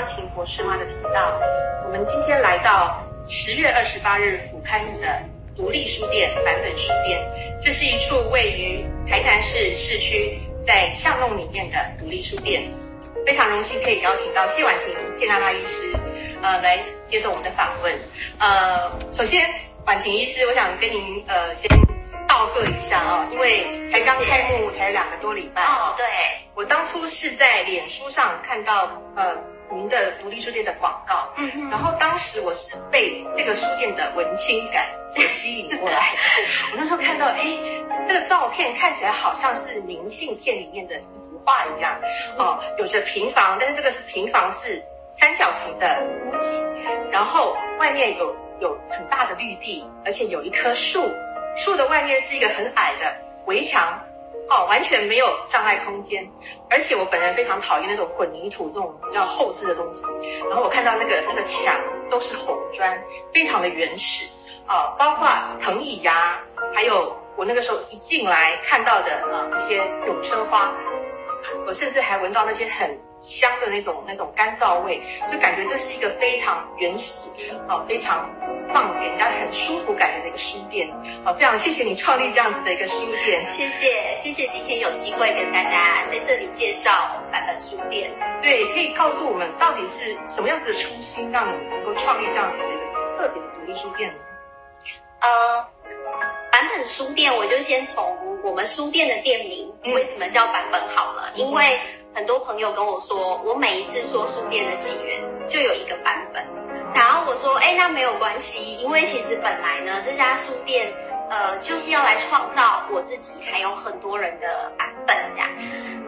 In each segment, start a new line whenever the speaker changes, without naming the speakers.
张琴博士妈的频道。我们今天来到十月二十八日甫开幕的独立书店版本书店，这是一处位于台南市市区在巷弄里面的独立书店。非常荣幸可以邀请到谢婉婷谢娜娜医师，呃，来接受我们的访问。呃，首先婉婷医师，我想跟您呃先道贺一下啊，因为才刚开幕才两个多礼拜。
哦，对。
我当初是在脸书上看到呃您的独立书店的广告，嗯嗯，然后当时我是被这个书店的文青感所吸引过来。我那时候看到，哎，这个照片看起来好像是明信片里面的一幅画一样，哦，有着平房，但是这个是平房是三角形的屋脊，然后外面有有很大的绿地，而且有一棵树，树的外面是一个很矮的围墙。哦，完全没有障碍空间，而且我本人非常讨厌那种混凝土这种比较厚质的东西。然后我看到那个那个墙都是红砖，非常的原始。啊，包括藤椅呀，还有我那个时候一进来看到的啊这些永生花，我甚至还闻到那些很香的那种那种干燥味，就感觉这是一个非常原始啊非常。放给人家很舒服感觉的一个书店，好，非常谢谢你创立这样子的一个书店，
谢谢谢谢今天有机会跟大家在这里介绍版本书店。
对，可以告诉我们到底是什么样子的初心，让你能够创立这样子的一个特别的独立书店呢？
呃，版本书店，我就先从我们书店的店名为什么叫版本好了，因为很多朋友跟我说，我每一次说书店的起源就有一个版本。然后我说，哎，那没有关系，因为其实本来呢，这家书店，呃，就是要来创造我自己还有很多人的版本呀。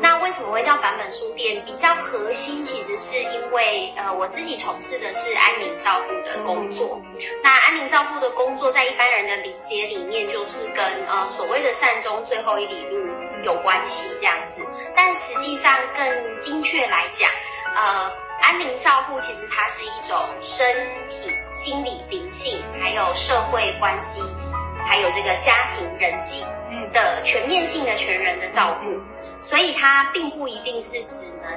那为什么会叫版本书店？比较核心其实是因为，呃，我自己从事的是安宁照护的工作。那安宁照护的工作，在一般人的理解里面，就是跟呃所谓的善终最后一里路有关系这样子。但实际上更精确来讲，呃。安宁照护其实它是一种身体、心理、灵性，还有社会关系，还有这个家庭人际的全面性的全人的照顾，所以它并不一定是只能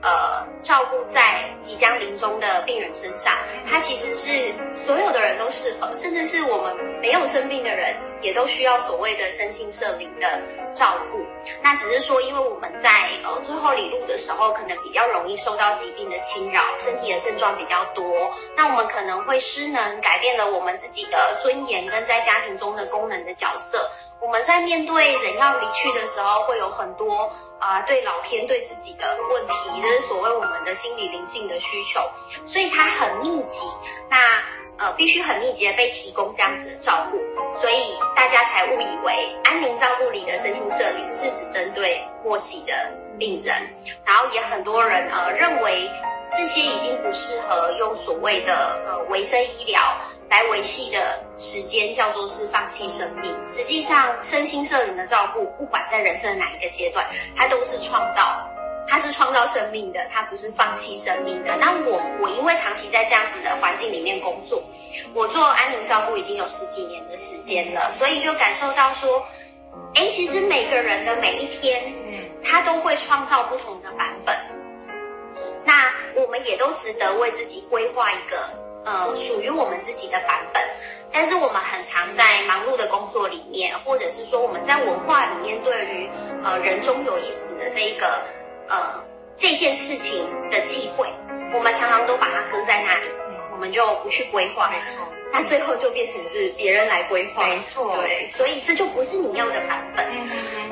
呃照顾在即将临终的病人身上，它其实是所有的人都适合，甚至是我们没有生病的人也都需要所谓的身心社灵的照顾。那只是说，因为我们在呃最后里路的时候，可能比较容易受到疾病的侵扰，身体的症状比较多，那我们可能会失能，改变了我们自己的尊严跟在家庭中的功能的角色。我们在面对人要离去的时候，会有很多啊对老天对自己的问题，这是所谓我们的心理灵性的需求，所以它很密集。那呃，必须很密集的被提供这样子的照顾，所以大家才误以为安宁照顾里的身心社灵是只针对末期的病人，然后也很多人呃认为这些已经不适合用所谓的呃维生医疗来维系的时间叫做是放弃生命。实际上，身心社灵的照顾，不管在人生的哪一个阶段，它都是创造。它是创造生命的，它不是放弃生命的。那我我因为长期在这样子的环境里面工作，我做安宁照顾已经有十几年的时间了，所以就感受到说，哎，其实每个人的每一天，他都会创造不同的版本。那我们也都值得为自己规划一个呃属于我们自己的版本。但是我们很常在忙碌的工作里面，或者是说我们在文化里面对于呃人终有一死的这一个。呃，这件事情的机会，我们常常都把它搁在那里，我们就不去规划。
没错，
那最后就变成是别人来规划。
没错，
对，所以这就不是你要的版本。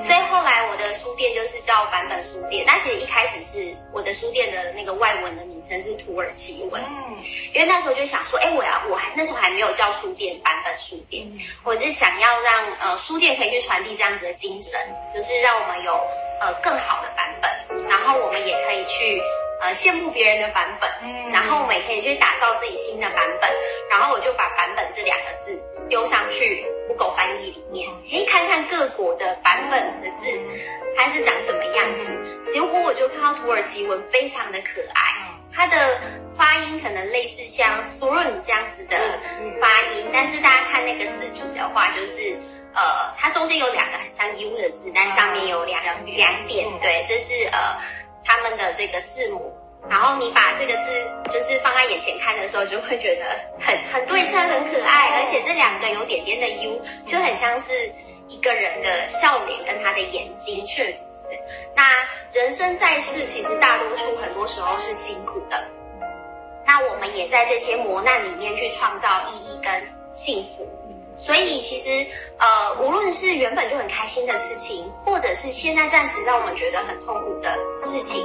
所以后来我的书店就是叫版本书店。那其实一开始是我的书店的那个外文的名称是土耳其文，嗯因为那时候就想说，哎，我要我还那时候还没有叫书店版本书店，我是想要让呃书店可以去传递这样子的精神，就是让我们有呃更好的后我们也可以去呃羡慕别人的版本，嗯，然后我们也可以去打造自己新的版本。然后我就把“版本”这两个字丢上去 Google 翻译里面，可以看看各国的版本的字它是长什么样子。结果我就看到土耳其文非常的可爱，它的发音可能类似像 Surun 这样子的发音，但是大家看那个字体的话，就是。呃，它中间有两个很像 U 的字，但上面有两两点，对，这是呃他们的这个字母然后你把这个字就是放在眼前看的时候，就会觉得很 很对称、很可爱，而且这两个有点点的 U，就很像是一个人的笑脸跟他的眼睛。
确实
那人生在世，其实大多数很多时候是辛苦的。那我们也在这些磨难里面去创造意义跟幸福。所以其实，呃，无论是原本就很开心的事情，或者是现在暂时让我们觉得很痛苦的事情，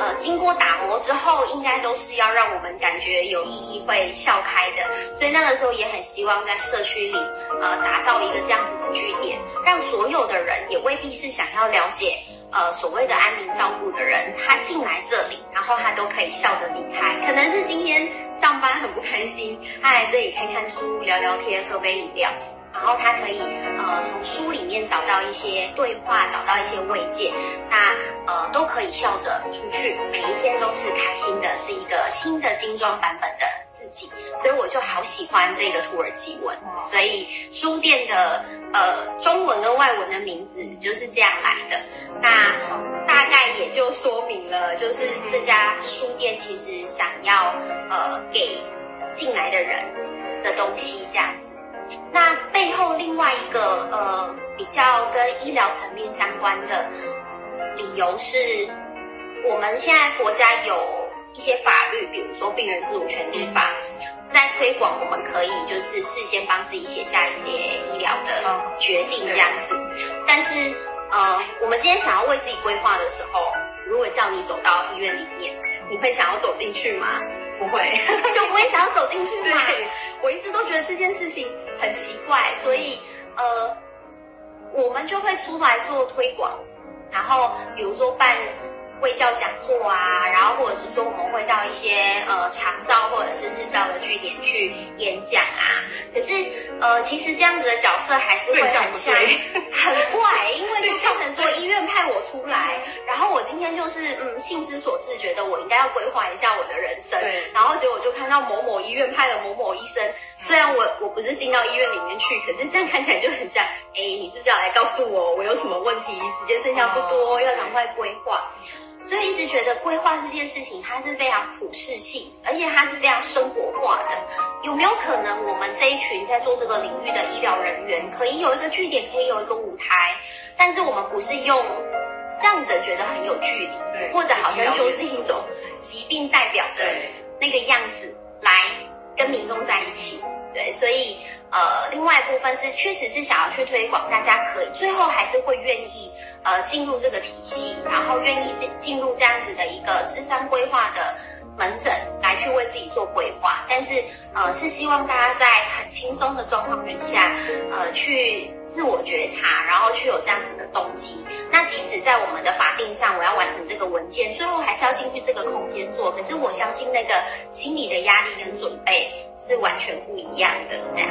呃，经过打磨之后，应该都是要让我们感觉有意义、会笑开的。所以那个时候也很希望在社区里，呃，打造一个这样子的据点，让所有的人也未必是想要了解。呃，所谓的安宁照顾的人，他进来这里，然后他都可以笑着离开。可能是今天上班很不开心，他来这里看看书、聊聊天、喝杯饮料，然后他可以呃从书里面找到一些对话，找到一些慰藉，那呃都可以笑着出去，每一天都是开心的，是一个新的精装版本的自己。所以我就好喜欢这个土耳其文，所以书店的。呃，中文跟外文的名字就是这样来的。那大概也就说明了，就是这家书店其实想要呃给进来的人的东西这样子。那背后另外一个呃比较跟医疗层面相关的理由是，我们现在国家有一些法律，比如说《病人自主权利法》。在推广，我们可以就是事先帮自己写下一些医疗的决定这样子。但是，呃，我们今天想要为自己规划的时候，如果叫你走到医院里面，你会想要走进去吗？
不会，
就不会想要走进去嘛。我一直都觉得这件事情很奇怪，所以呃，我们就会出来做推广，然后比如说办。会教讲座啊，然后或者是说我们会到一些呃长照或者是日照的据点去演讲啊。可是呃，其实这样子的角色还是会很像很怪，因为就变成说医院派我出来，然后我今天就是嗯性之所至，觉得我应该要规划一下我的人生。然后结果就看到某某医院派了某某医生，虽然我我不是进到医院里面去，可是这样看起来就很像，哎，你是不是要来告诉我我有什么问题？时间剩下不多，要赶快规划。所以一直觉得规划这件事情，它是非常普适性，而且它是非常生活化的。有没有可能，我们这一群在做这个领域的医疗人员，可以有一个据点，可以有一个舞台，但是我们不是用这样子觉得很有距离，或者好像就是一种疾病代表的那个样子来跟民众在一起？对，所以呃，另外一部分是确实是想要去推广，大家可以最后还是会愿意。呃，进入这个体系，然后愿意进进入这样子的一个智商规划的门诊，来去为自己做规划。但是，呃，是希望大家在很轻松的状况底下，呃，去自我觉察，然后去有这样子的动机。那即使在我们的法定上，我要完成这个文件，最后还是要进去这个空间做。可是，我相信那个心理的压力跟准备是完全不一样的。这样，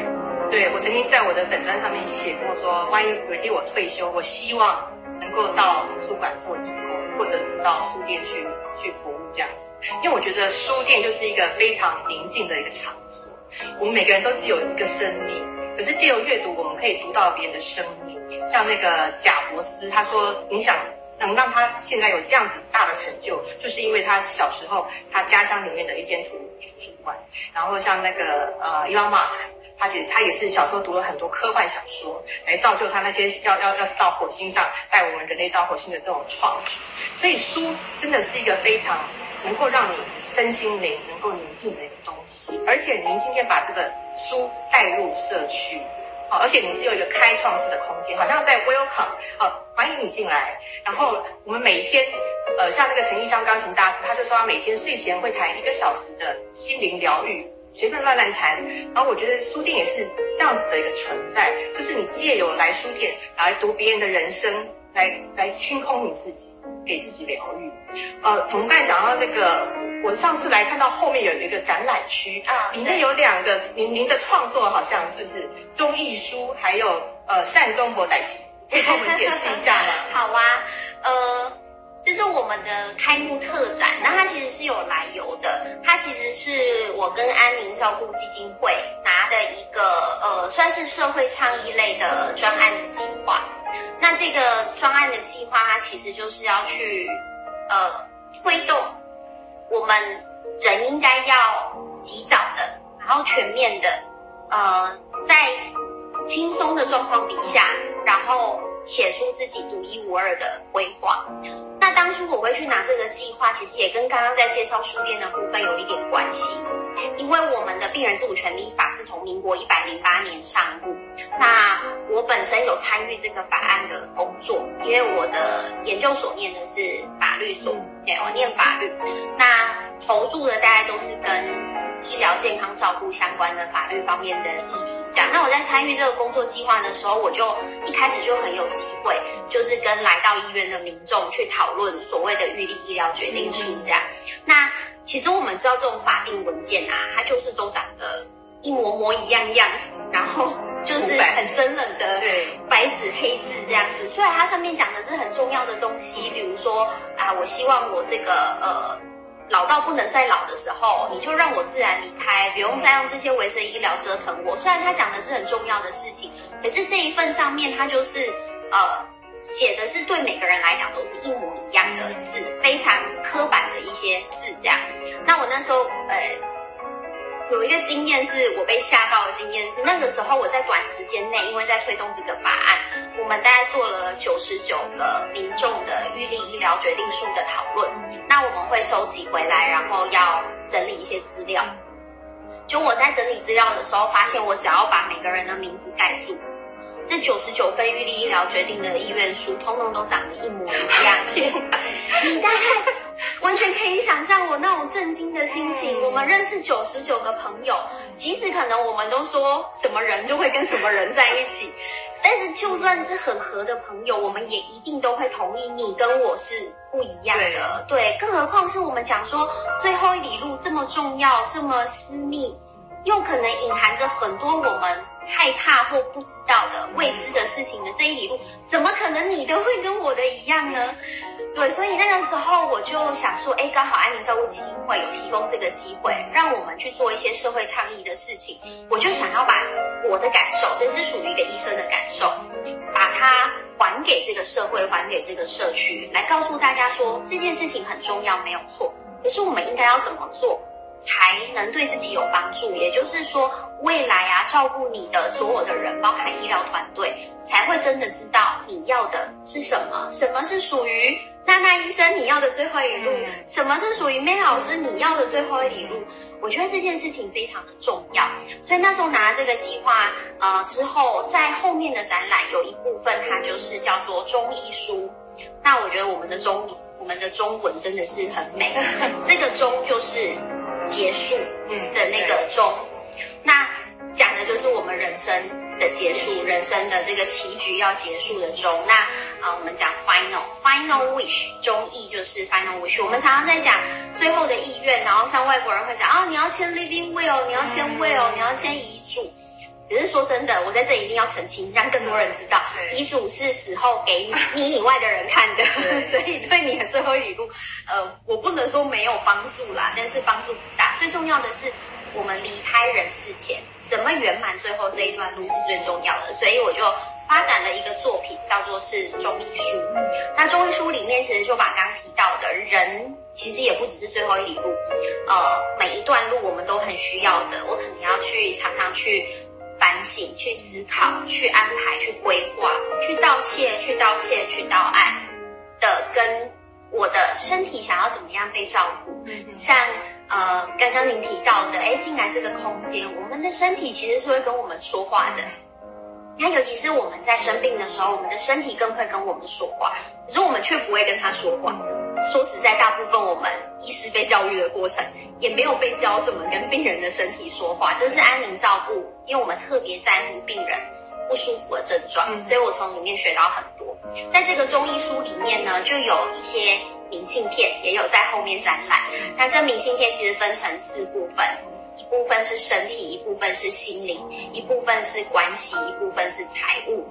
对我曾经在我的粉砖上面写过说，万一有一天我退休，我希望。能够到图书馆做义工，或者是到书店去去服务这样子，因为我觉得书店就是一个非常宁静的一个场所。我们每个人都只有一个生命，可是借由阅读，我们可以读到别人的生命。像那个贾伯斯，他说，你想能让他现在有这样子大的成就，就是因为他小时候他家乡里面的一间图书馆。然后像那个呃，Elon Musk。他也他也是小时候读了很多科幻小说，来造就他那些要要要到火星上带我们人类到火星的这种创举。所以书真的是一个非常能够让你身心灵能够宁静的一个东西。而且您今天把这个书带入社区，好，而且你是有一个开创式的空间，好像在 welcome，好，欢迎你进来。然后我们每一天，呃，像那个陈玉香钢琴大师，他就说他每天睡前会弹一个小时的心灵疗愈。随便乱乱谈，然后我觉得书店也是这样子的一个存在，就是你借由来书店来读别人的人生，来来清空你自己，给自己疗愈。呃，我们刚才讲到那个，我上次来看到后面有一个展览区啊，里面有两个您您的创作，好像是不是中艺书，还有呃善中博代记，可以跟我们解释一下吗？
好啊，呃。这是我们的开幕特展，那它其实是有来由的。它其实是我跟安宁照顾基金会拿的一个呃，算是社会倡议类的专案的计划。那这个专案的计划，它其实就是要去呃推动我们人应该要及早的，然后全面的，呃，在轻松的状况底下，然后写出自己独一无二的规划。那当初我会去拿这个计划，其实也跟刚刚在介绍书店的部分有一点关系，因为我们的病人自主权利法是从民国一百零八年上路。那我本身有参与这个法案的工作，因为我的研究所念的是法律所，对我念法律，那投注的大概都是跟。医疗健康照顾相关的法律方面的议题，这样。那我在参与这个工作计划的时候，我就一开始就很有机会，就是跟来到医院的民众去讨论所谓的预立医疗决定书，这样。那其实我们知道这种法定文件啊，它就是都长得一模模一样样，然后就是很生冷的对白纸黑字这样子。虽然它上面讲的是很重要的东西，比如说啊，我希望我这个呃。老到不能再老的时候，你就让我自然离开，不用再用这些维生医疗折腾我。虽然他讲的是很重要的事情，可是这一份上面他就是呃写的是对每个人来讲都是一模一样的字，非常刻板的一些字这样。那我那时候呃。有一个经验是我被吓到的经验是，那个时候我在短时间内，因为在推动这个法案，我们大概做了九十九个民众的预立医疗决定书的讨论。那我们会收集回来，然后要整理一些资料。就我在整理资料的时候，发现我只要把每个人的名字盖住，这九十九份预立医疗决定的意愿书，通通都长得一模一样。你大概。完全可以想象我那种震惊的心情。我们认识九十九个朋友，即使可能我们都说什么人就会跟什么人在一起，但是就算是很合的朋友，我们也一定都会同意你跟我是不一样的。对，更何况是我们讲说最后一里路这么重要、这么私密，又可能隐含着很多我们。害怕或不知道的未知的事情的这一里路，怎么可能你的会跟我的一样呢？对，所以那个时候我就想说，哎，刚好安宁照顾基金会有提供这个机会，让我们去做一些社会倡议的事情。我就想要把我的感受，这是属于一个医生的感受，把它还给这个社会，还给这个社区，来告诉大家说这件事情很重要，没有错。可是我们应该要怎么做？才能对自己有帮助，也就是说，未来啊，照顾你的所有的人，包含医疗团队，才会真的知道你要的是什么，什么是属于娜娜医生你要的最后一路，什么是属于 May 老师你要的最后一里路。我觉得这件事情非常的重要，所以那时候拿了这个计划，呃，之后在后面的展览有一部分，它就是叫做中医书。那我觉得我们的中我们的中文真的是很美，这个中就是。结束，嗯的那个钟，那讲的就是我们人生的结束，人生的这个棋局要结束的钟。那啊，我们讲 final final wish，中意就是 final wish。我们常常在讲最后的意愿，然后像外国人会讲啊，你要签 living will，你要签 will，你要签遗嘱。只是说真的，我在这里一定要澄清，让更多人知道，遗嘱是死后给你 你以外的人看的，所以对你的最后一路，呃，我不能说没有帮助啦，但是帮助不大。最重要的是，我们离开人世前，怎么圆满最后这一段路是最重要的。所以我就发展了一个作品，叫做是中医书。那中医书里面其实就把刚提到的人，其实也不只是最后一里路，呃，每一段路我们都很需要的，我可能要去常常去。反省、去思考、去安排、去规划、去道谢、去道歉、去道爱的，跟我的身体想要怎么样被照顾。像呃刚刚您提到的，哎，进来这个空间，我们的身体其实是会跟我们说话的。你看，尤其是我们在生病的时候，我们的身体更会跟我们说话，可是我们却不会跟他说话。说实在，大部分我们医师被教育的过程，也没有被教怎么跟病人的身体说话。这是安宁照顾，因为我们特别在乎病人不舒服的症状，所以我从里面学到很多。在这个中医书里面呢，就有一些明信片，也有在后面展览。那这明信片其实分成四部分，一部分是身体，一部分是心灵，一部分是关系，一部分是财务。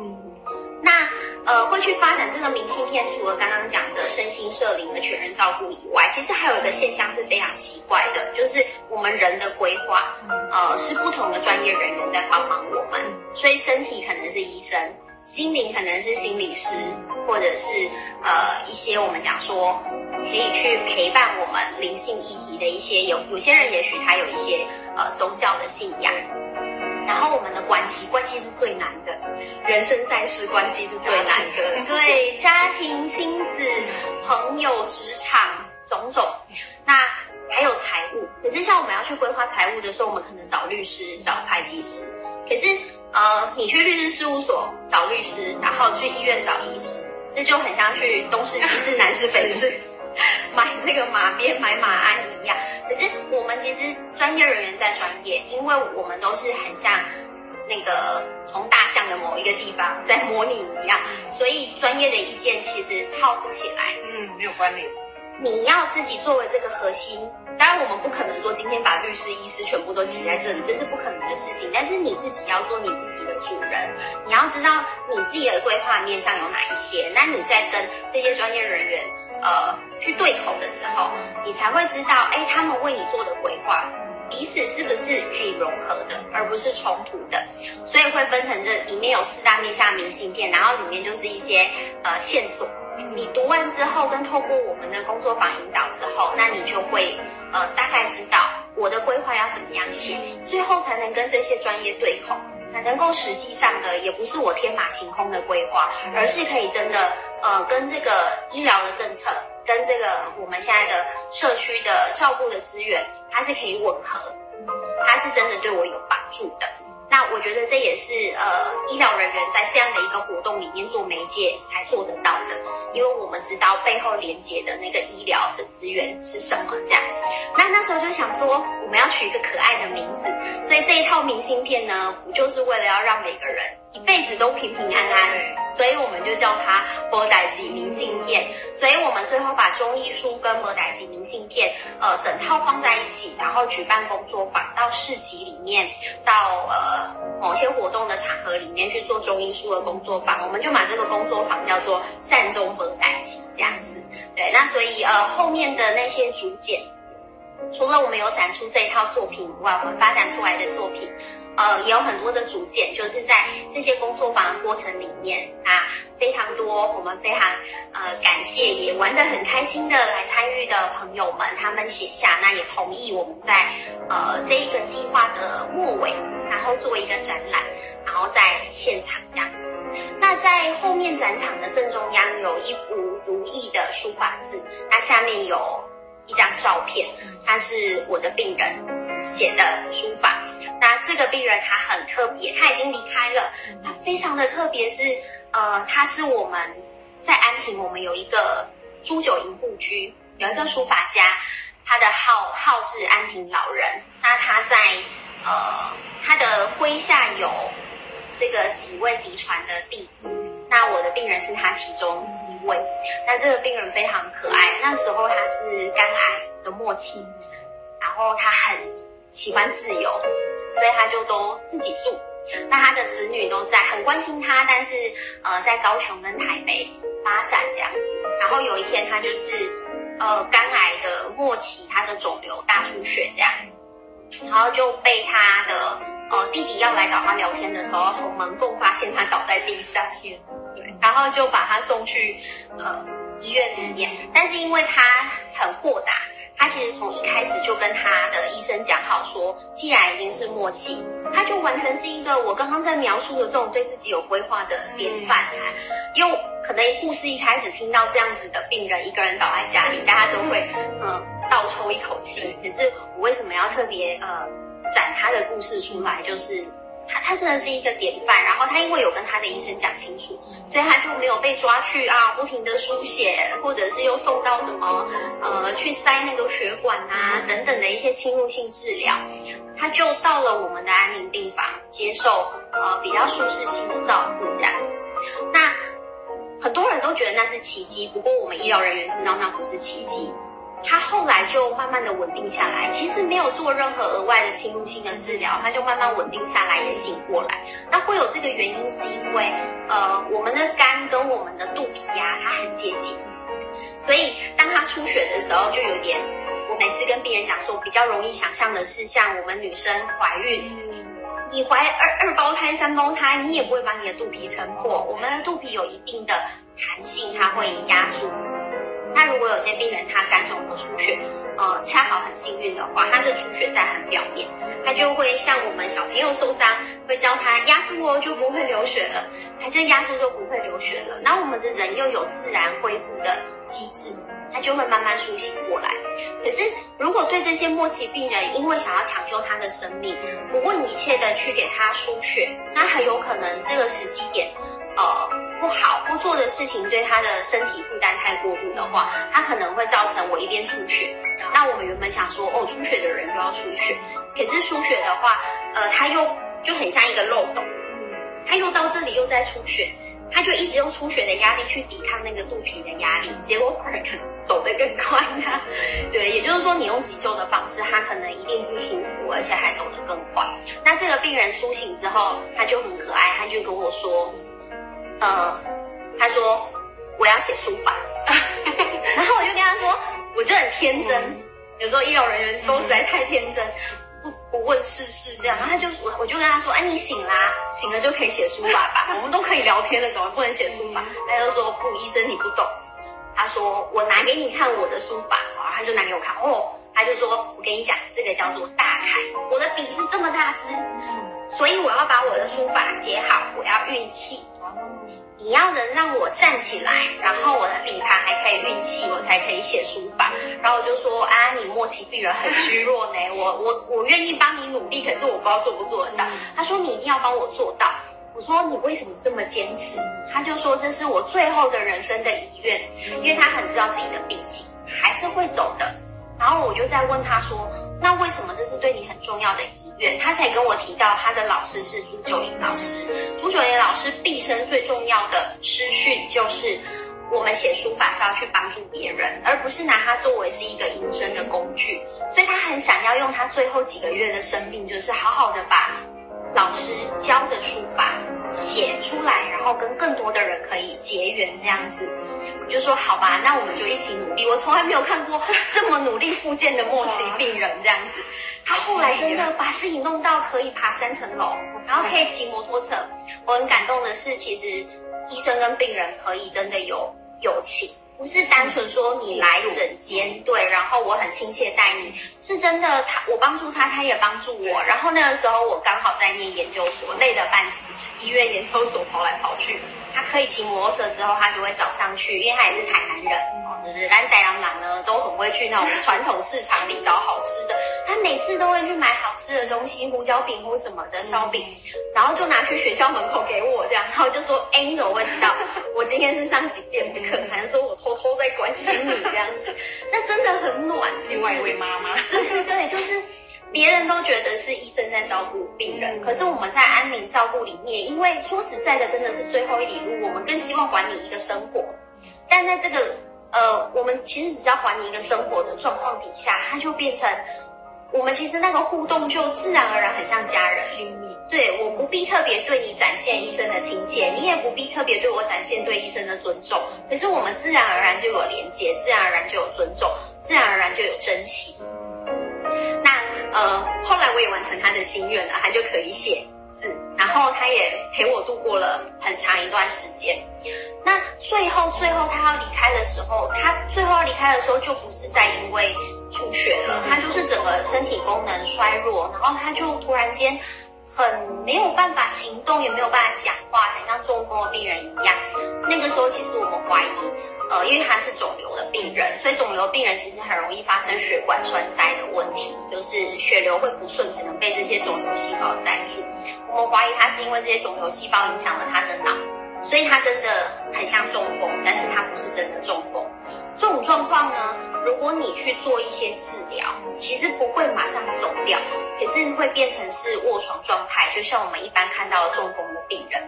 那呃，会去发展这个明信片，除了刚刚讲的身心社灵的全人照顾以外，其实还有一个现象是非常奇怪的，就是我们人的规划，呃，是不同的专业人员在帮忙我们，所以身体可能是医生，心灵可能是心理师，或者是呃一些我们讲说可以去陪伴我们灵性议题的一些有有些人也许他有一些呃宗教的信仰，然后我们的关系关系是最难的，人生在世关系是最难的，对家庭、亲子、朋友、职场种种，那还有财务。可是像我们要去规划财务的时候，我们可能找律师、找会计师，可是呃你去律师事务所找律师，然后去医院找医师。这就很像去东市西市南市北市 买这个马鞭买马鞍一样。可是我们其实专业人员在专业，因为我们都是很像那个从大象的某一个地方在模拟一样，所以专业的意见其实套不起来。
嗯，没有关联。
你要自己作为这个核心，当然我们不可能说今天把律师、医师全部都挤在这里，这是不可能的事情。但是你自己要做你自己的主人，你要知道你自己的规划面向有哪一些，那你在跟这些专业人员呃去对口的时候，你才会知道，哎，他们为你做的规划彼此是不是可以融合的，而不是冲突的。所以会分成这里面有四大面向明信片，然后里面就是一些呃线索。你读完之后，跟透过我们的工作坊引导之后，那你就会呃大概知道我的规划要怎么样写，最后才能跟这些专业对口，才能够实际上的也不是我天马行空的规划，而是可以真的呃跟这个医疗的政策，跟这个我们现在的社区的照顾的资源，它是可以吻合，它是真的对我有帮助的。那我觉得这也是呃医疗人员在这样的一个活动里面做媒介才做得到的，因为我们知道背后连接的那个医疗的资源是什么。这样，那那时候就想说们要取一个可爱的名字，所以这一套明信片呢，不就是为了要让每个人一辈子都平平安安，所以我们就叫它波代吉明信片。所以我们最后把中医书跟波代吉明信片呃整套放在一起，然后举办工作坊到市集里面，到呃。某些活动的场合里面去做中医书的工作坊，我们就把这个工作坊叫做善终本代吉这样子。对，那所以呃后面的那些竹简，除了我们有展出这一套作品以外，我们发展出来的作品。呃，也有很多的组件，就是在这些工作坊的过程里面啊，非常多我们非常呃感谢也玩得很开心的来参与的朋友们，他们写下，那也同意我们在呃这一个计划的末尾，然后做一个展览，然后在现场这样子。那在后面展场的正中央有一幅如意的书法字，那下面有一张照片，他是我的病人。写的书法，那这个病人他很特别，他已经离开了，他非常的特别，是呃，他是我们在安平，我们有一个朱九营故居，有一个书法家，他的号号是安平老人，那他在呃他的麾下有这个几位嫡传的弟子，那我的病人是他其中一位，那这个病人非常可爱，那时候他是肝癌的末期，然后他很。喜欢自由，所以他就都自己住。那他的子女都在，很关心他，但是呃，在高雄跟台北发展这样子。然后有一天，他就是呃肝癌的末期，他的肿瘤大出血这样，然后就被他的呃弟弟要来找他聊天的时候，从门缝发现他倒在地上，对，然后就把他送去呃医院里面，但是因为他很豁达。他其实从一开始就跟他的医生讲好，说既然已经是末期，他就完全是一个我刚刚在描述的这种对自己有规划的典范。因为可能护士一开始听到这样子的病人一个人倒在家里，大家都会嗯倒抽一口气。可是我为什么要特别呃展他的故事出来？就是。他他真的是一个典范，然后他因为有跟他的医生讲清楚，所以他就没有被抓去啊，不停的输血，或者是又送到什么呃去塞那个血管啊等等的一些侵入性治疗，他就到了我们的安宁病房接受呃比较舒适性的照顾这样子。那很多人都觉得那是奇迹，不过我们医疗人员知道那不是奇迹。就慢慢的稳定下来，其实没有做任何额外的侵入性的治疗，他就慢慢稳定下来，也醒过来。那会有这个原因，是因为呃，我们的肝跟我们的肚皮呀，它很接近，所以当他出血的时候，就有点，我每次跟病人讲说，比较容易想象的是，像我们女生怀孕，你怀二二胞胎、三胞胎，你也不会把你的肚皮撑破，我们的肚皮有一定的弹性，它会压住。那如果有些病人他肝肿和出血，呃，恰好很幸运的话，他的出血在很表面，他就会像我们小朋友受伤，会教他压住哦，就不会流血了，他就压住就不会流血了。那我们的人又有自然恢复的机制，他就会慢慢苏醒过来。可是如果对这些末期病人，因为想要抢救他的生命，不顾一切的去给他输血，那很有可能这个时机点，呃。不好，不做的事情对他的身体负担太过度的话，他可能会造成我一边出血。那我们原本想说，哦，出血的人就要输血，可是输血的话，呃，他又就很像一个漏洞，他又到这里又在出血，他就一直用出血的压力去抵抗那个肚皮的压力，结果反而可能走得更快呀。对，也就是说，你用急救的方式，他可能一定不舒服，而且还走得更快。那这个病人苏醒之后，他就很可爱，他就跟我说。呃，他说我要写书法，然后我就跟他说，我就很天真，有时候医疗人员都实在太天真，不不问世事这样。然后他就我我就跟他说，哎，你醒啦，醒了就可以写书法吧，我们都可以聊天了，怎么不能写书法？他就说不，医生你不懂。他说我拿给你看我的书法，然后他就拿给我看，哦，他就说我跟你讲，这个叫做大楷，我的笔是这么大支，所以我要把我的书法写好，我要运气。你要能让我站起来，然后我的底盘还可以运气，我才可以写书法。然后我就说啊，你末期病人很虚弱呢，我我我愿意帮你努力，可是我不知道做不做得到。他说你一定要帮我做到。我说你为什么这么坚持？他就说这是我最后的人生的遗愿，因为他很知道自己的病情还是会走的。然后我就在问他说，那为什么这是对你很重要的遗愿？他才跟我提到他的老师是朱九龄老师。朱九龄老师毕生最重要的师训就是，我们写书法是要去帮助别人，而不是拿它作为是一个营生的工具。所以他很想要用他最后几个月的生命，就是好好的把。老师教的书法写出来，然后跟更多的人可以结缘这样子，我就说好吧，那我们就一起努力。我从来没有看过 这么努力复健的末期病人这样子，他后来真的把自己弄到可以爬三层楼，然后可以骑摩托车。我很感动的是，其实医生跟病人可以真的有友情。不是单纯说你来整间对，然后我很亲切待你，是真的他我帮助他，他也帮助我。然后那个时候我刚好在念研究所，累得半死，医院研究所跑来跑去。他可以骑摩托车之后，他就会早上去，因为他也是台南人。哦就是蓝带羊郎呢，都很会去那种传统市场里找好吃的。他每次都会去买好吃的东西，胡椒饼或什么的烧饼，然后就拿去学校门口给我这样。然后就说：“哎，你怎么会知道 我今天是上几点的课？还是说我偷偷在关心你这样子？”那真的很暖。
另外一位妈妈，
对对对，就是别人都觉得是医生在照顾病人，可是我们在安宁照顾里面，因为说实在的，真的是最后一里路，我们更希望还你一个生活，但在这个。呃，我们其实只要还你一个生活的状况底下，它就变成我们其实那个互动就自然而然很像家人
亲密。
对，我不必特别对你展现医生的亲切，你也不必特别对我展现对医生的尊重，可是我们自然而然就有连接，自然而然就有尊重，自然而然就有珍惜。那呃，后来我也完成他的心愿了，他就可以写字。然后他也陪我度过了很长一段时间。那最后最后他要离开的时候，他最后要离开的时候就不是在因为出血了，他就是整个身体功能衰弱，然后他就突然间。很没有办法行动，也没有办法讲话，很像中风的病人一样。那个时候，其实我们怀疑，呃，因为他是肿瘤的病人，所以肿瘤病人其实很容易发生血管栓塞的问题，就是血流会不顺，可能被这些肿瘤细胞塞住。我们怀疑他是因为这些肿瘤细胞影响了他的脑，所以他真的很像中风，但是他不是真的中风。这种状况呢，如果你去做一些治疗，其实不会马上走掉，可是会变成是卧床状态，就像我们一般看到中风的病人。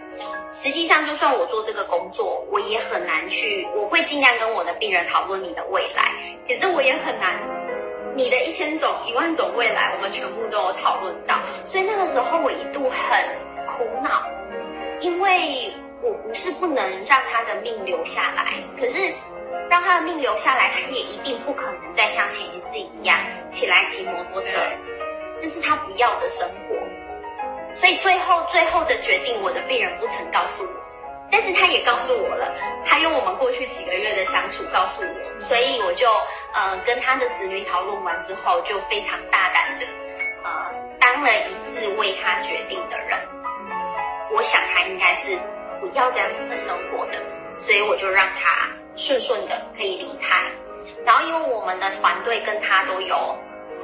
实际上，就算我做这个工作，我也很难去，我会尽量跟我的病人讨论你的未来，可是我也很难，你的一千种、一万种未来，我们全部都有讨论到。所以那个时候我一度很苦恼，因为我不是不能让他的命留下来，可是。让他的命留下来，他也一定不可能再像前一次一样起来骑摩托车，这是他不要的生活。所以最后最后的决定，我的病人不曾告诉我，但是他也告诉我了，他用我们过去几个月的相处告诉我，所以我就呃跟他的子女讨论完之后，就非常大胆的呃当了一次为他决定的人。我想他应该是不要这样子的生活的，所以我就让他顺顺的可以离开。然后因为我们的团队跟他都有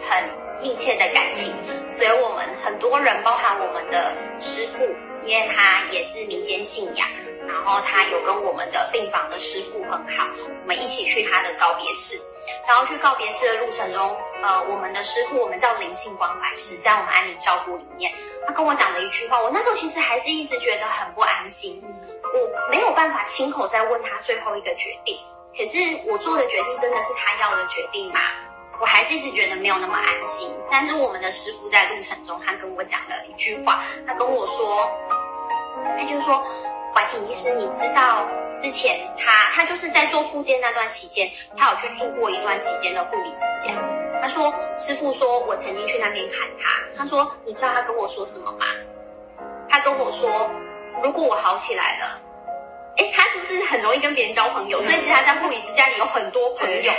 很密切的感情，所以我们很多人，包含我们的师傅，因为他也是民间信仰，然后他有跟我们的病房的师傅很好，我们一起去他的告别式。然后去告别式的路程中，呃，我们的师傅，我们叫灵性光来师，在我们安宁照顾里面，他跟我讲了一句话，我那时候其实还是一直觉得很不安心，我没有办法亲口再问他最后一个决定。可是我做的决定真的是他要的决定吗？我还是一直觉得没有那么安心。但是我们的师傅在路程中，他跟我讲了一句话，他跟我说，他就说，怀婷医师，你知道之前他他就是在做复健那段期间，他有去住过一段期间的护理之家。他说，师傅说我曾经去那边看他，他说，你知道他跟我说什么吗？他跟我说，如果我好起来了。哎，他就是很容易跟别人交朋友，所以其实他在护理之家里有很多朋友，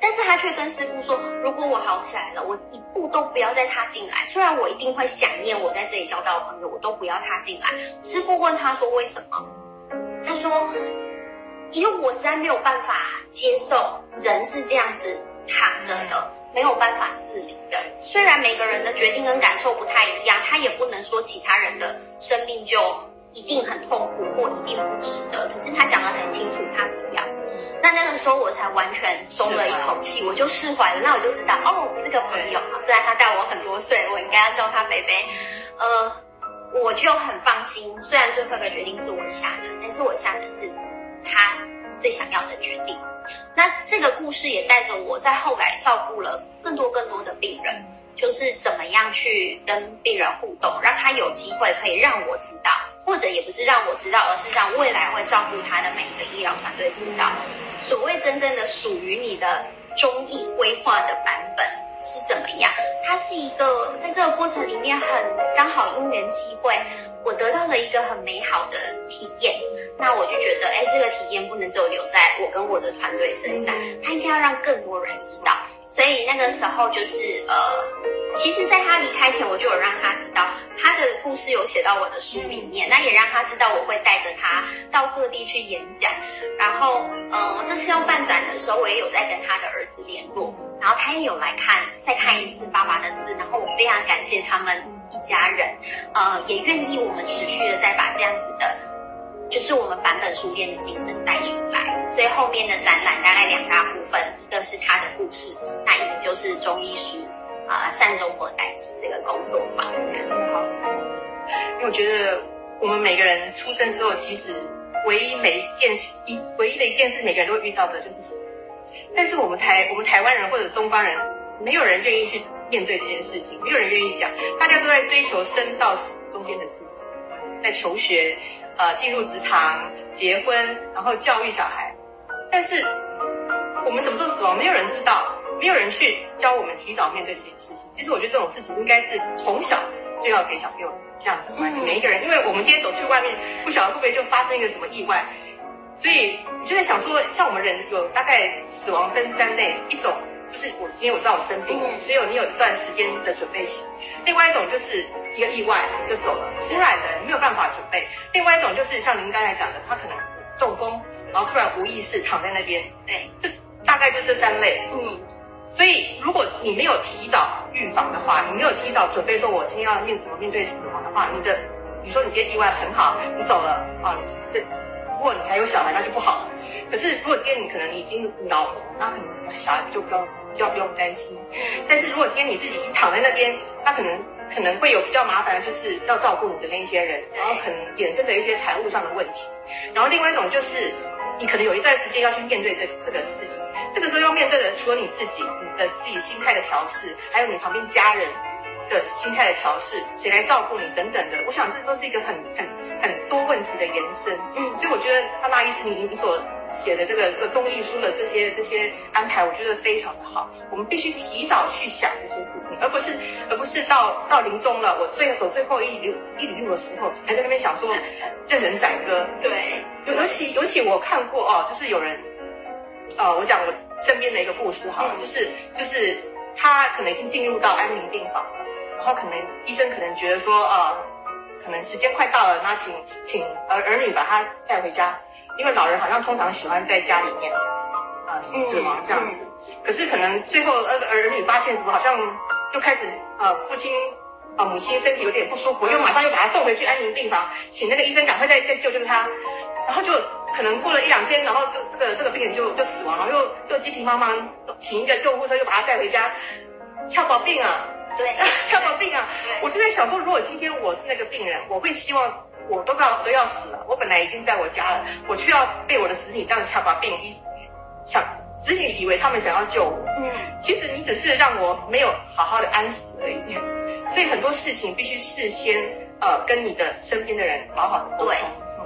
但是他却跟师傅说，如果我好起来了，我一步都不要再踏进来。虽然我一定会想念我在这里交到的朋友，我都不要踏进来。师傅问他说为什么？他说，因为我实在没有办法接受人是这样子躺着的，没有办法自理的。虽然每个人的决定跟感受不太一样，他也不能说其他人的生命就。一定很痛苦或一定不值得，可是他讲得很清楚，他不要。那那个时候我才完全松了一口气，我就释怀了。那我就知道，哦，这个朋友，虽然他大我很多岁，我应该要叫他北北，呃，我就很放心。虽然最后的决定是我下的，但是我下的是他最想要的决定。那这个故事也带着我在后来照顾了更多更多的病人，就是怎么样去跟病人互动，让他有机会可以让我知道。或者也不是让我知道，而是让未来会照顾他的每一个医疗团队知道，所谓真正的属于你的中医规划的版本是怎么样。它是一个在这个过程里面很刚好因缘机会，我得到了一个很美好的体验。那我就觉得，哎，这个体验不能只有留在我跟我的团队身上，它应该要让更多人知道。所以那个时候就是呃。其实，在他离开前，我就有让他知道他的故事有写到我的书里面，那也让他知道我会带着他到各地去演讲。然后，嗯，这次要办展的时候，我也有在跟他的儿子联络，然后他也有来看，再看一次爸爸的字。然后我非常感谢他们一家人，呃，也愿意我们持续的再把这样子的，就是我们版本书店的精神带出来。所以后面的展览大概两大部分，一个是他的故事，那一个就是中医书。啊，善终或代际这个工作坊，
因为我觉得我们每个人出生之后，其实唯一每一件事，一唯一的一件事，每个人都会遇到的就是死。但是我们台我们台湾人或者东方人，没有人愿意去面对这件事情，没有人愿意讲，大家都在追求生到死中间的事情，在求学，呃，进入职场、结婚，然后教育小孩。但是我们什么时候死亡，没有人知道。没有人去教我们提早面对这件事情。其实我觉得这种事情应该是从小就要给小朋友这样子观念。每一个人，因为我们今天走去外面，不晓得会不会就发生一个什么意外。所以我就在想说，像我们人有大概死亡分三类，一种就是我今天我知道我生病，所以你有一段时间的准备期；另外一种就是一个意外就走了，突然的没有办法准备；另外一种就是像您刚才讲的，他可能中风，然后突然无意识躺在那边。
对，
就大概就这三类。嗯。所以，如果你没有提早预防的话，你没有提早准备，说我今天要面怎么面对死亡的话，你的，比如说你今天意外很好，你走了啊，是，如果你还有小孩，那就不好了。可是如果今天你可能已经老了，那可能小孩就不用，就不用担心。但是如果今天你是已经躺在那边，他可能可能会有比较麻烦，就是要照顾你的那一些人，然后可能衍生的一些财务上的问题。然后另外一种就是。你可能有一段时间要去面对这这个事情，这个时候要面对的除了你自己，你的自己心态的调试，还有你旁边家人的心态的调试，谁来照顾你等等的，我想这都是一个很很很多问题的延伸。嗯，所以我觉得阿拉医师你你所写的这个这个中艺书的这些这些安排，我觉得非常的好。我们必须提早去想这些事情，而不是而不是到到临终了，我最走最后一里一里路的时候，还在那边想说任人宰割。
对，
尤其尤其我看过哦，就是有人，呃，我讲我身边的一个故事哈，就是就是他可能已经进入到安宁病房了，然后可能医生可能觉得说呃。可能时间快到了，那请请儿儿女把他带回家，因为老人好像通常喜欢在家里面，啊死亡这样子。可是可能最后那个儿女发现什么，好像又开始呃父亲啊母亲身体有点不舒服，又马上又把他送回去安宁病房，请那个医生赶快再再救救他。然后就可能过了一两天，然后这这个这个病人就就死亡了，又又急急忙忙请一个救护车又把他带回家，俏宝病啊。
对，
跳到病啊！我就在想说，如果今天我是那个病人，我会希望我都要都要死了。我本来已经在我家了，我却要被我的子女这样掐把病，一想子女以为他们想要救我，嗯，其实你只是让我没有好好的安死而已。所以很多事情必须事先呃跟你的身边的人好好的沟通。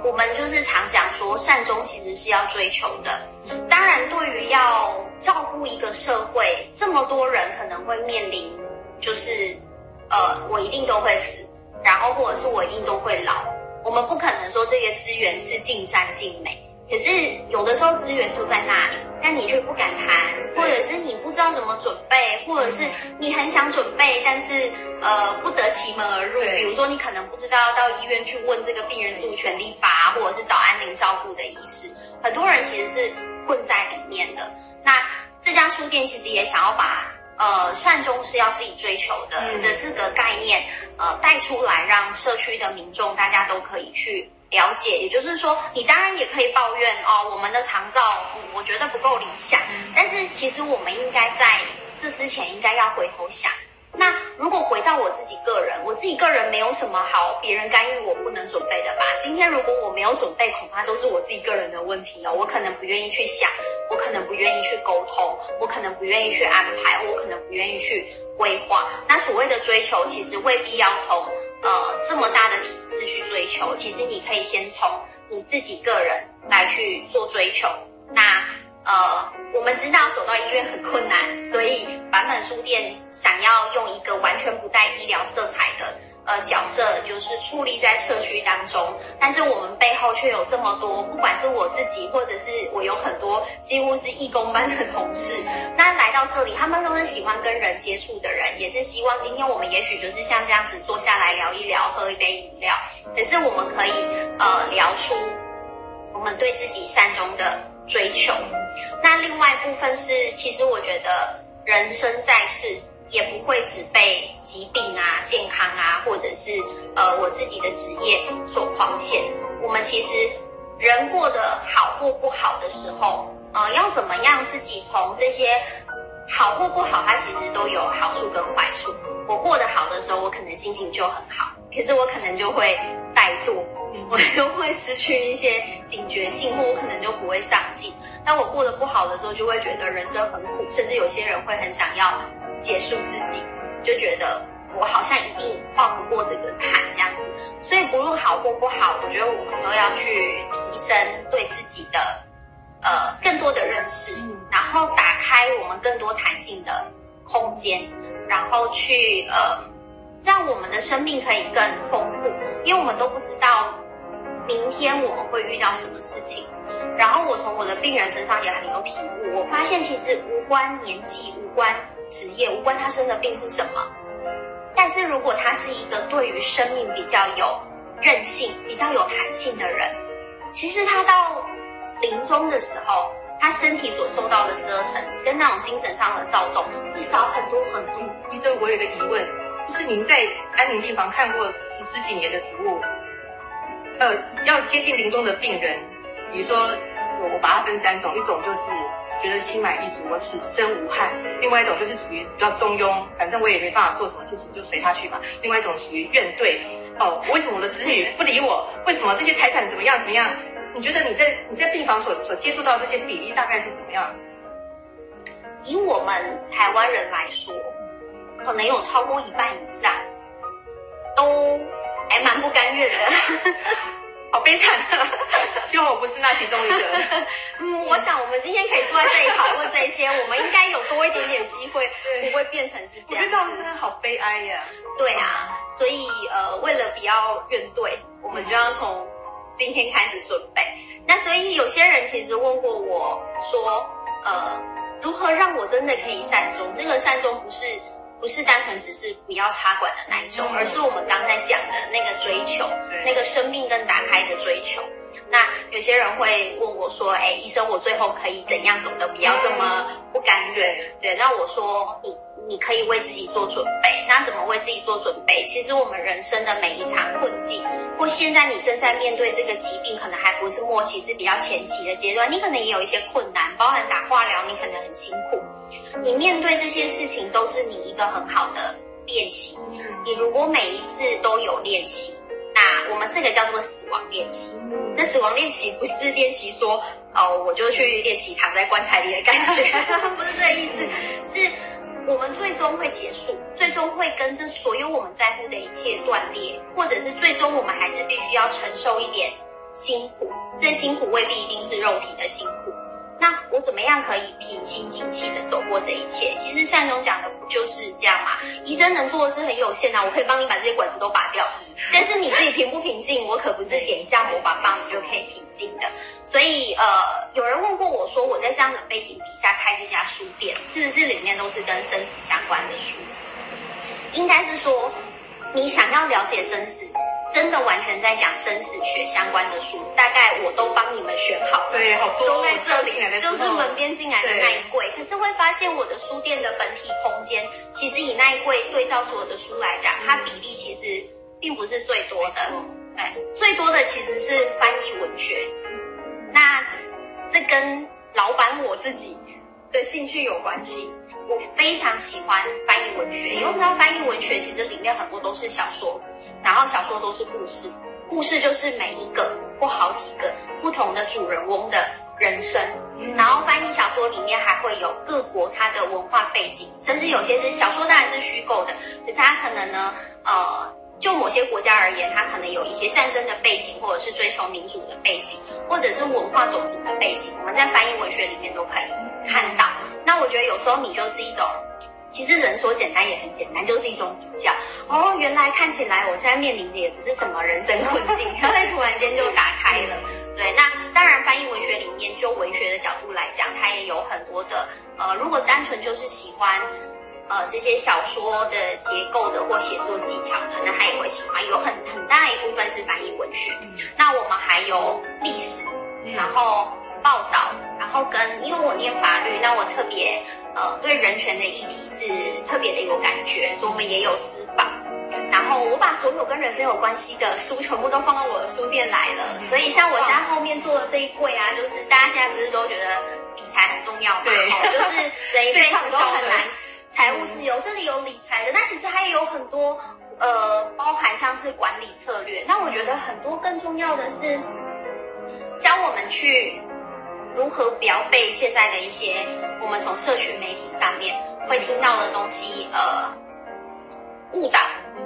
我们就是常讲说，善终其实是要追求的。当然，对于要照顾一个社会，这么多人可能会面临。就是，呃，我一定都会死，然后或者是我一定都会老。我们不可能说这些资源是尽善尽美，可是有的时候资源就在那里，但你却不敢谈，或者是你不知道怎么准备，或者是你很想准备，但是呃不得其门而入。比如说你可能不知道要到医院去问这个病人自主权利法，或者是找安宁照顾的医师。很多人其实是混在里面的。那这家书店其实也想要把。呃，善终是要自己追求的的这个概念，呃，带出来让社区的民众大家都可以去了解。也就是说，你当然也可以抱怨哦，我们的长照我觉得不够理想，但是其实我们应该在这之前应该要回头想。那如果回到我自己个人，我自己个人没有什么好别人干预我不能准备的吧？今天如果我没有准备，恐怕都是我自己个人的问题哦。我可能不愿意去想，我可能不愿意去沟通，我可能不愿意去安排，我可能不愿意去规划。那所谓的追求，其实未必要从呃这么大的体制去追求，其实你可以先从你自己个人来去做追求。那。呃，我们知道走到医院很困难，所以版本书店想要用一个完全不带医疗色彩的呃角色，就是矗立在社区当中。但是我们背后却有这么多，不管是我自己，或者是我有很多几乎是义工班的同事，那来到这里，他们都是喜欢跟人接触的人，也是希望今天我们也许就是像这样子坐下来聊一聊，喝一杯饮料，可是我们可以呃聊出我们对自己善终的。追求，那另外一部分是，其实我觉得人生在世也不会只被疾病啊、健康啊，或者是呃我自己的职业所框限。我们其实人过得好或不好的时候，呃，要怎么样自己从这些好或不好，它其实都有好处跟坏处。我过得好的时候，我可能心情就很好，可是我可能就会怠惰。我就会失去一些警觉性，或我可能就不会上进。当我过得不好的时候，就会觉得人生很苦，甚至有些人会很想要结束自己，就觉得我好像一定跨不过这个坎这样子。所以不论好或不好，我觉得我们都要去提升对自己的呃更多的认识，然后打开我们更多弹性的空间，然后去呃让我们的生命可以更丰富，因为我们都不知道。明天我们会遇到什么事情？然后我从我的病人身上也很有体悟。我发现其实无关年纪、无关职业、无关他生的病是什么。但是如果他是一个对于生命比较有韧性、比较有弹性的人，其实他到临终的时候，他身体所受到的折腾跟那种精神上的躁动会少很多很多。
医生，我有个疑问，就是您在安宁病房看过十十几年的服务？呃，要接近临终的病人，比如说我我把它分三种，一种就是觉得心满意足，我此生无憾；另外一种就是属于比较中庸，反正我也没办法做什么事情，就随他去吧；另外一种属于怨怼，哦，为什么我的子女不理我？为什么这些财产怎么样怎么样？你觉得你在你在病房所所接触到这些比例大概是怎么样？
以我们台湾人来说，可能有超过一半以上都。还蛮不甘愿的，
好悲惨啊！希望我不是那其中一个。
嗯，我想我们今天可以坐在这里讨论这些，我们应该有多一点点机会，不会变成是这样。
我觉得这样真的好悲哀呀。
对啊，所以呃，为了不要怨怼，我们就要从今天开始准备。那所以有些人其实问过我说，呃，如何让我真的可以善终？这个善终不是。不是单纯只是不要插管的那一种，而是我们刚才讲的那个追求，那个生命更打开的追求。那有些人会问我说：“哎，医生，我最后可以怎样走的？不要这么不甘愿。”对，那我说你。你可以为自己做准备。那怎么为自己做准备？其实我们人生的每一场困境，或现在你正在面对这个疾病，可能还不是末期，是比较前期的阶段。你可能也有一些困难，包含打化疗，你可能很辛苦。你面对这些事情，都是你一个很好的练习。你如果每一次都有练习，那我们这个叫做死亡练习。那死亡练习不是练习说，哦，我就去练习躺在棺材里的感觉，不是这个意思，是。我们最终会结束，最终会跟这所有我们在乎的一切断裂，或者是最终我们还是必须要承受一点辛苦。这辛苦未必一定是肉体的辛苦。那我怎么样可以平心静气的走过这一切？其实善终讲的不就是这样吗？医生能做的是很有限的，我可以帮你把这些管子都拔掉。但是你自己平不平静，我可不是点一下魔法棒就可以平静的。所以呃，有人问过我说，我在这样的背景底下开这家书店，是不是里面都是跟生死相关的书？应该是说，你想要了解生死。真的完全在讲生死学相关的书，大概我都帮你们选好了，
对，好多
都在这里，就是门边进来的那一柜。可是会发现我的书店的本体空间，其实以那一柜对照所有的书来讲，它比例其实并不是最多的，对，最多的其实是翻译文学。那这跟老板我自己的兴趣有关系。我非常喜欢翻译文学，因为知道翻译文学其实里面很多都是小说，然后小说都是故事，故事就是每一个或好几个不同的主人翁的人生，然后翻译小说里面还会有各国它的文化背景，甚至有些是小说当然是虚构的，可是它可能呢，呃，就某些国家而言，它可能有一些战争的背景，或者是追求民主的背景，或者是文化种族的背景，我们在翻译文学里面都可以看到。那我觉得有时候你就是一种，其实人说简单也很简单，就是一种比较。哦，原来看起来我现在面临的也不是什么人生困境，然后突然间就打开了。对，那当然翻译文学里面，就文学的角度来讲，它也有很多的呃，如果单纯就是喜欢呃这些小说的结构的或写作技巧的，那他也会喜欢。有很很大一部分是翻译文学。那我们还有历史，然后。报道，然后跟因为我念法律，那我特别呃对人权的议题是特别的有感觉，所以我们也有司法。然后我把所有跟人生有关系的书全部都放到我的书店来了，所以像我现在后面做的这一柜啊，就是大家现在不是都觉得理财很重要嘛？
对，
就是人一辈子都很难 财务自由，这里有理财的，那其实还有很多呃包含像是管理策略。那我觉得很多更重要的是教我们去。如何不要被现在的一些我们从社群媒体上面会听到的东西呃误导，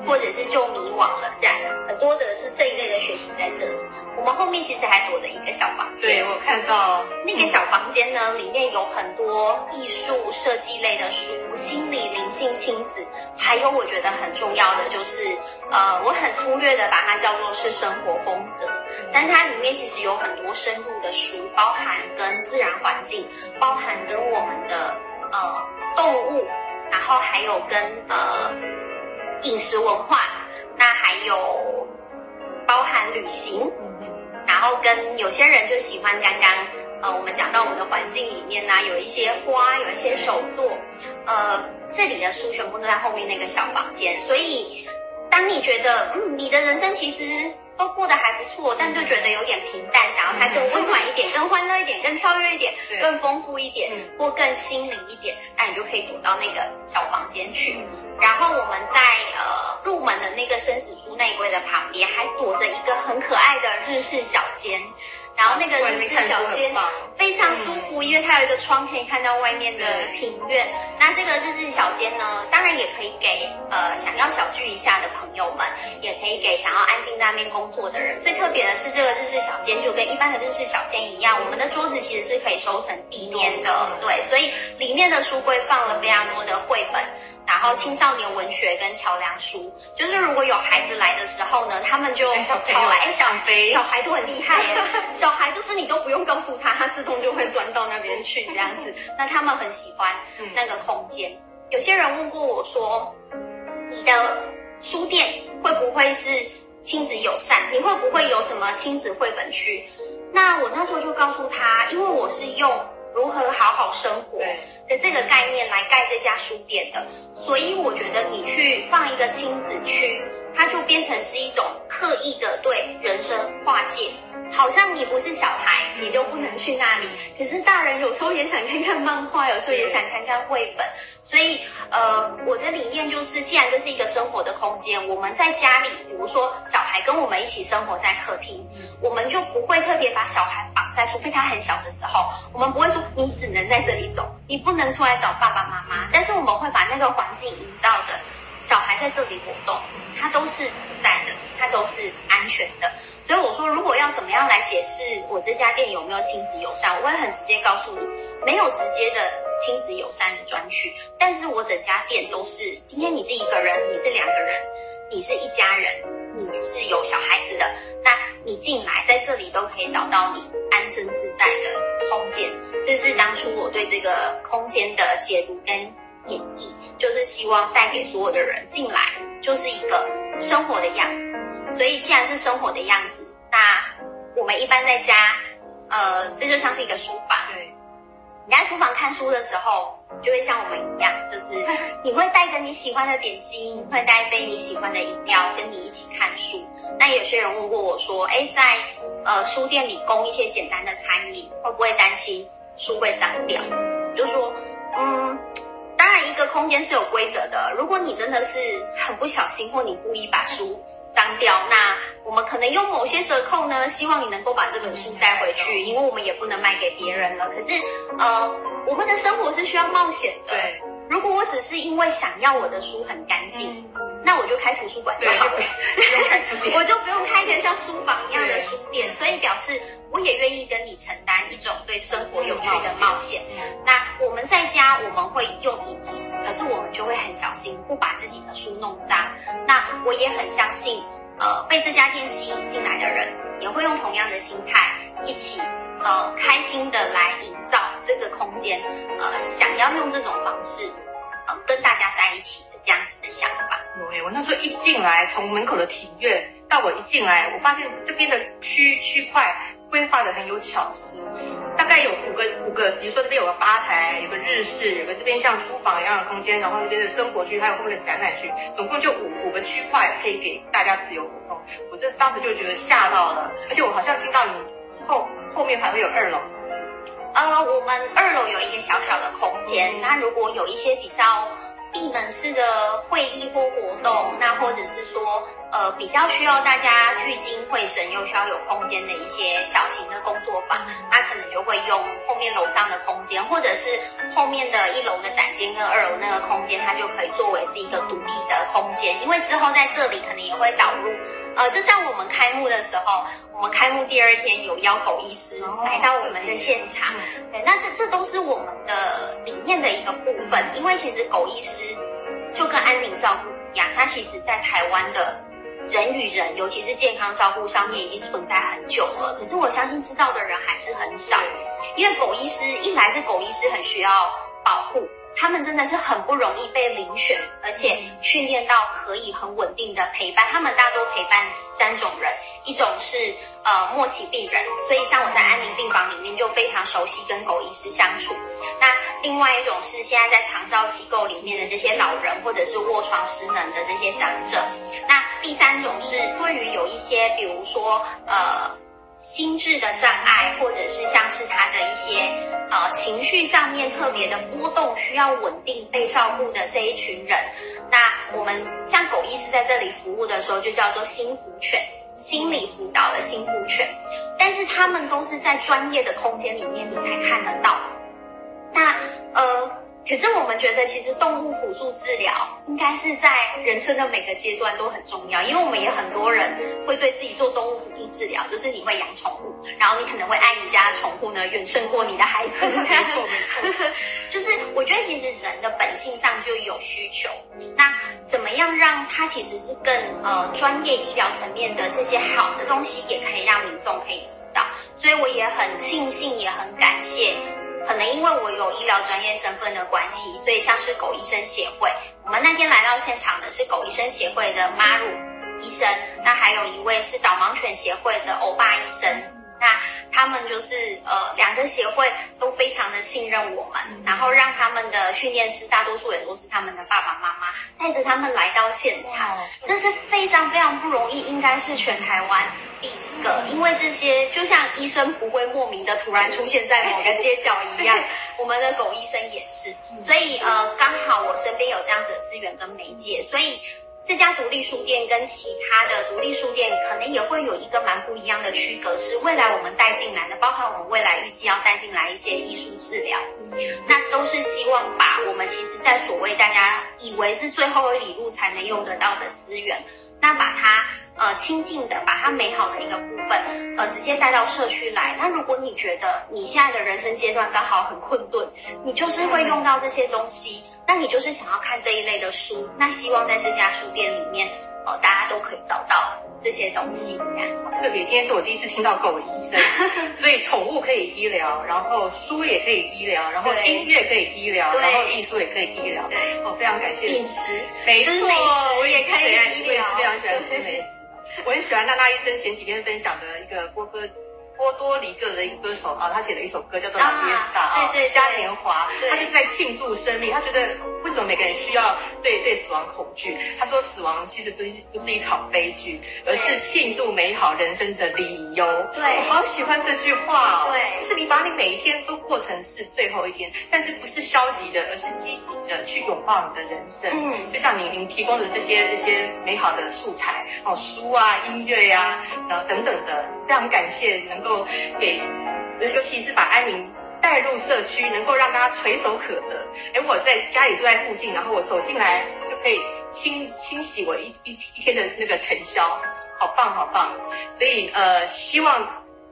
或者是就迷惘了？这样很多的是这一类的学习在这里。我们后面其实还躲着一个小房间，
对我看到
那个小房间呢，里面有很多艺术设计类的书，心理灵性亲子，还有我觉得很重要的就是，呃，我很粗略的把它叫做是生活风格。但它里面其实有很多深入的书，包含跟自然环境，包含跟我们的呃动物，然后还有跟呃饮食文化，那还有包含旅行，然后跟有些人就喜欢刚刚呃我们讲到我们的环境里面呢，有一些花，有一些手作，呃这里的书全部都在后面那个小房间，所以当你觉得嗯你的人生其实。都过得还不错，但就觉得有点平淡，想要它更温暖一点、更欢乐一点、更跳跃一点、更丰富一点，或更心灵一点，那你就可以躲到那个小房间去。然后我们在呃入门的那个生死书内柜的旁边，还躲着一个很可爱的日式小间。然后那个日式小间非常舒服，因为它有一个窗可以看到外面的庭院。那这个日式小间呢，当然也可以给呃想要小聚一下的朋友们，也可以给想要安静在那边工作的人。最特别的是，这个日式小间就跟一般的日式小间一样，我们的桌子其实是可以收成地面的，对，所以里面的书柜放了非常多的绘本。然后青少年文学跟桥梁书，就是如果有孩子来的时候呢，他们就
吵
来，小小孩都很厉害耶，小孩就是你都不用告诉他，他自动就会钻到那边去这样子。那他们很喜欢那个空间。有些人问过我说，你的书店会不会是亲子友善？你会不会有什么亲子绘本区？那我那时候就告诉他，因为我是用。如何好好生活的这个概念来盖这家书店的，所以我觉得你去放一个亲子区，它就变成是一种刻意的对人生划界。好像你不是小孩，你就不能去那里。可是大人有时候也想看看漫画，有时候也想看看绘本。所以，呃，我的理念就是，既然这是一个生活的空间，我们在家里，比如说小孩跟我们一起生活在客厅，我们就不会特别把小孩绑在，除非他很小的时候，我们不会说你只能在这里走，你不能出来找爸爸妈妈。但是我们会把那个环境营造的。小孩在这里活动，他都是自在的，他都是安全的。所以我说，如果要怎么样来解释我这家店有没有亲子友善，我会很直接告诉你，没有直接的亲子友善的专区。但是我整家店都是，今天你是一个人，你是两个人，你是一家人，你是有小孩子的，那你进来在这里都可以找到你安身自在的空间。这是当初我对这个空间的解读跟。演绎就是希望带给所有的人进来，就是一个生活的样子。所以既然是生活的样子，那我们一般在家，呃，这就像是一个书房。
对，
你在书房看书的时候，就会像我们一样，就是 你会带着你喜欢的点心，会带一杯你喜欢的饮料，跟你一起看书。那有些人问过我说，哎，在呃书店里供一些简单的餐饮，会不会担心书会脏掉？就说，嗯。当然，一个空间是有规则的。如果你真的是很不小心，或你故意把书脏掉，那我们可能用某些折扣呢，希望你能够把这本书带回去，因为我们也不能卖给别人了。可是，呃，我们的生活是需要冒险的。
对，
如果我只是因为想要我的书很干净。那我就开图书馆就好了，我就不用开一个像书房一样的书店，所以表示我也愿意跟你承担一种对生活有趣的冒险。那我们在家我们会用饮食，可是我们就会很小心，不把自己的书弄脏。那我也很相信，呃，被这家店吸引进来的人也会用同样的心态，一起呃开心的来营造这个空间，呃，想要用这种方式，呃，跟大家在一起的。这样子的想法，
对，我那时候一进来，从门口的庭院到我一进来，我发现这边的区区块规划的很有巧思，大概有五个五个，比如说这边有个吧台，有个日式，有个这边像书房一样的空间，然后那边的生活区，还有后面的展览区，总共就五五个区块可以给大家自由活动。我这当时就觉得吓到了，而且我好像听到你之后后面还会有二楼，
呃，我们二楼有一个小小的空间，那如果有一些比较。闭门式的会议或活动，那或者是说，呃，比较需要大家聚精会神又需要有空间的一些小型的工作坊，那可能就会用后面楼上的空间，或者是后面的一楼的展间跟二楼那个空间，它就可以作为是一个独立的空间，因为之后在这里可能也会导入，呃，就像我们开幕的时候。我们开幕第二天有邀狗医师来到我们的现场，对，那这这都是我们的理念的一个部分。因为其实狗医师就跟安宁照顾一样，它其实在台湾的人与人，尤其是健康照顾上面已经存在很久了。可是我相信知道的人还是很少，因为狗医师一来是狗医师很需要保护。他们真的是很不容易被遴选，而且训练到可以很稳定的陪伴。他们大多陪伴三种人，一种是呃末期病人，所以像我在安宁病房里面就非常熟悉跟狗医师相处。那另外一种是现在在长照机构里面的这些老人，或者是卧床失能的这些长者。那第三种是对于有一些，比如说呃。心智的障碍，或者是像是他的一些呃情绪上面特别的波动，需要稳定被照顾的这一群人，那我们像狗医师在这里服务的时候，就叫做心福犬。心理辅导的心腹犬，但是他们都是在专业的空间里面你才看得到。那呃。可是我们觉得，其实动物辅助治疗应该是在人生的每个阶段都很重要，因为我们也很多人会对自己做动物辅助治疗，就是你会养宠物，然后你可能会爱你家的宠物呢远胜过你的孩子。
没错没错，
就是我觉得其实人的本性上就有需求，那怎么样让它其实是更呃专业医疗层面的这些好的东西，也可以让民众可以知道，所以我也很庆幸，也很感谢。可能因为我有医疗专业身份的关系，所以像是狗医生协会，我们那天来到现场的是狗医生协会的马鲁医生，那还有一位是导盲犬协会的欧巴医生。那他们就是呃，两个协会都非常的信任我们，然后让他们的训练师，大多数也都是他们的爸爸妈妈，带着他们来到现场，这是非常非常不容易，应该是全台湾第一个，因为这些就像医生不会莫名的突然出现在某个街角一样，我们的狗医生也是，所以呃，刚好我身边有这样子的资源跟媒介，所以。这家独立书店跟其他的独立书店可能也会有一个蛮不一样的区隔，是未来我们带进来的，包含我们未来预计要带进来一些艺术治疗，那都是希望把我们其实在所谓大家以为是最后一里路才能用得到的资源，那把它。呃，亲近的，把它美好的一个部分，呃，直接带到社区来。那如果你觉得你现在的人生阶段刚好很困顿，你就是会用到这些东西，那你就是想要看这一类的书，那希望在这家书店里面，呃，大家都可以找到这些东西。
好特别，今天是我第一次听到狗医生，所以宠物可以医疗，然后书也可以医疗，然后音乐可以医疗，然后艺术也可以医疗。
对，
我非常感谢。
饮食，
没错，
我也可以医疗，
非常喜欢吃美食。我很喜欢娜娜医生前几天分享的一个播客。波多黎各的一个歌手啊，他写了一首歌叫做《La Fiesta》啊，
对对，
嘉年华，他就是在庆祝生命。他觉得为什么每个人需要对对死亡恐惧？他说死亡其实不是不是一场悲剧，而是庆祝美好人生的理由。
对，
我好喜欢这句话
哦。对，
就是你把你每一天都过成是最后一天，但是不是消极的，而是积极的去拥抱你的人生。嗯，就像你您提供的这些这些美好的素材哦，书啊、音乐呀，呃等等的，非常感谢能。够给，尤其是把安宁带入社区，能够让大家垂手可得。哎，我在家里住在附近，然后我走进来就可以清清洗我一一一天的那个尘嚣，好棒好棒。所以呃，希望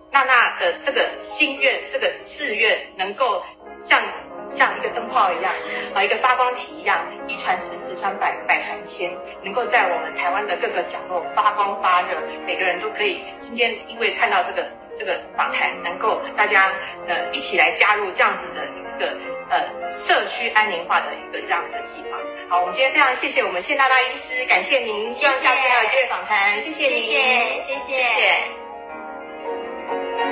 娜娜的这个心愿、这个志愿，能够像像一个灯泡一样，啊，一个发光体一样，一传十，十传百，百传千，能够在我们台湾的各个角落发光发热。每个人都可以今天因为看到这个。这个访谈，能够大家呃一起来加入这样子的一个呃社区安宁化的一个这样的计划。好，我们今天非常谢谢我们谢大大医师，感谢您，希望下次还有机会访谈，谢谢您，
谢谢。谢谢